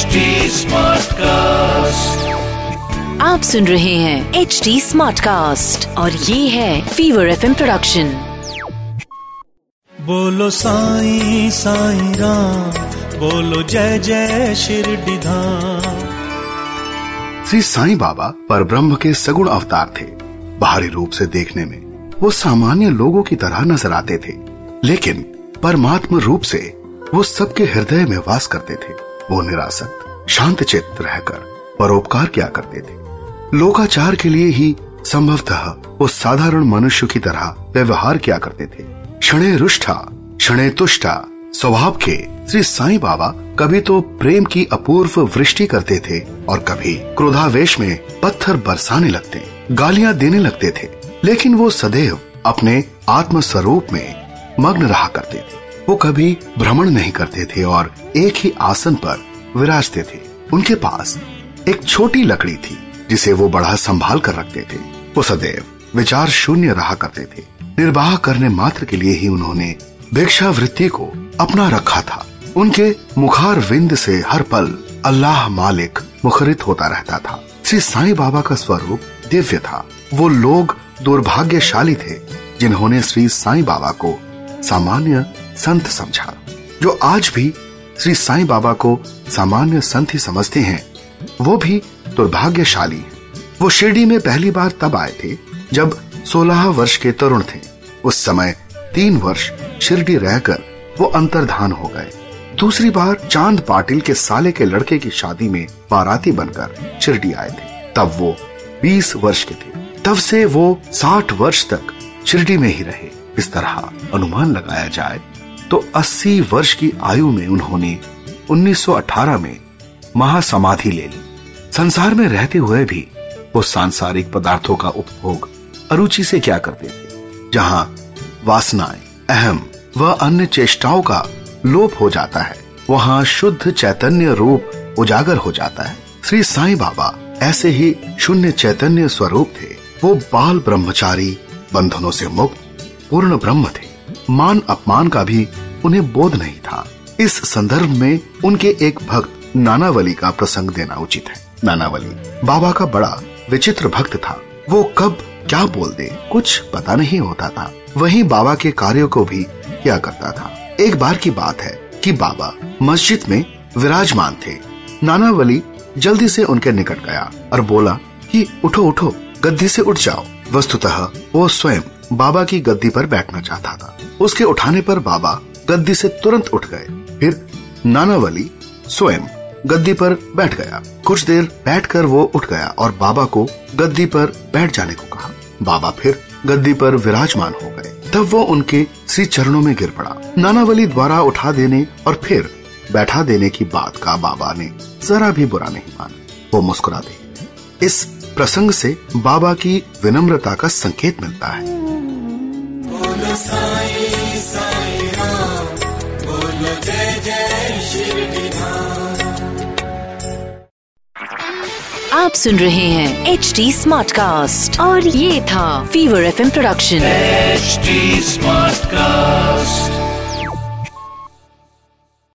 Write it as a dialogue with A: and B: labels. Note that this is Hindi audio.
A: HD Smartcast.
B: आप सुन रहे हैं एच डी स्मार्ट कास्ट और ये है फीवर एफ़ प्रोडक्शन
C: बोलो साईं साईं राम बोलो जय जय शिरडी धाम
D: श्री साईं बाबा पर ब्रह्म के सगुण अवतार थे। बाहरी रूप से देखने में वो सामान्य लोगों की तरह नज़र आते थे लेकिन परमात्मा रूप से वो सबके हृदय में वास करते थे। वो निरासक्त शांत चित्त रहकर परोपकार किया करते थे। लोकाचार के लिए ही संभवतः वो साधारण मनुष्य की तरह व्यवहार किया करते थे। क्षणे रुष्ठा, क्षणे तुष्टा, स्वभाव के श्री साईं बाबा कभी तो प्रेम की अपूर्व वृष्टि करते थे और कभी क्रोधावेश में पत्थर बरसाने लगते, गालियाँ देने लगते थे। लेकिन वो सदैव अपने आत्म स्वरूप में मग्न रहा करते थे। वो कभी भ्रमण नहीं करते थे और एक ही आसन पर विराजते थे। उनके पास एक छोटी लकड़ी थी, जिसे वो बड़ा संभाल कर रखते थे। वो सदैव विचार शून्य रहा करते थे। निर्वाह करने मात्र के लिए ही उन्होंने भिक्षा वृत्ति को अपना रखा था। उनके मुखार विंद से हर पल अल्लाह मालिक मुखरित होता रहता था। श्री साईं बाबा का स्वरूप दिव्य था। वो लोग दुर्भाग्यशाली थे, जिन्होंने श्री साईं बाबा को सामान्य संत समझा, जो आज भी श्री साईं बाबा को सामान्य संत ही समझते हैं, वो भी दुर्भाग्यशाली हैं। वो शिरडी में पहली बार तब आए थे, जब 16 वर्ष के तरुण थे। उस समय तीन वर्ष शिरडी रहकर वो अंतर्धान हो गए। दूसरी बार चाँद पाटिल के साले के लड़के की शादी में बाराती बनकर शिरडी आए थे। तब वो 20 वर्ष के थे। तब से वो 60 वर्ष तक शिरडी में ही रहे। इस तरह अनुमान लगाया जाए तो 80 वर्ष की आयु में उन्होंने 1918 में महासमाधि ले ली। संसार में रहते हुए भी वो सांसारिक पदार्थों का उपभोग अरुचि से क्या करते थे, जहाँ वासनाएँ, अहम व अन्य चेष्टाओं का लोप हो जाता है, वहाँ शुद्ध चैतन्य रूप उजागर हो जाता है। श्री साईं बाबा ऐसे ही शून्य चैतन्य स्वरूप थे। वो बाल ब्रह्मचारी बंधनों से मुक्त पूर्ण ब्रह्म थे। मान अपमान का भी उन्हें बोध नहीं था। इस संदर्भ में उनके एक भक्त नानावली का प्रसंग देना उचित है। नानावली, बाबा का बड़ा विचित्र भक्त था। वो कब, क्या बोल दे, कुछ पता नहीं होता था। वहीं बाबा के कार्यों को भी क्या करता था। एक बार की बात है कि बाबा मस्जिद में विराजमान थे। नानावली जल्दी से उनके निकट गया और बोला कि, उठो उठो, गद्दी से उठ जाओ। वस्तुतः वो स्वयं बाबा की गद्दी पर बैठना चाहता था। उसके उठाने पर बाबा गद्दी से तुरंत उठ गए। फिर नानावली स्वयं गद्दी पर बैठ गया। कुछ देर बैठकर वो उठ गया और बाबा को गद्दी पर बैठ जाने को कहा। बाबा फिर गद्दी पर विराजमान हो गए। तब वो उनके श्री चरणों में गिर पड़ा। नानावली द्वारा उठा देने और फिर बैठा देने की बात का बाबा ने जरा भी बुरा नहीं माना। वो मुस्कुरा दे इस प्रसंग से बाबा की विनम्रता का संकेत मिलता है
C: बोलो साईं साईं राम बोलो जय जय शिरडी धाम
B: आप सुन रहे हैं एच डी स्मार्ट कास्ट और ये था fever FM production
A: H smart Smartcast.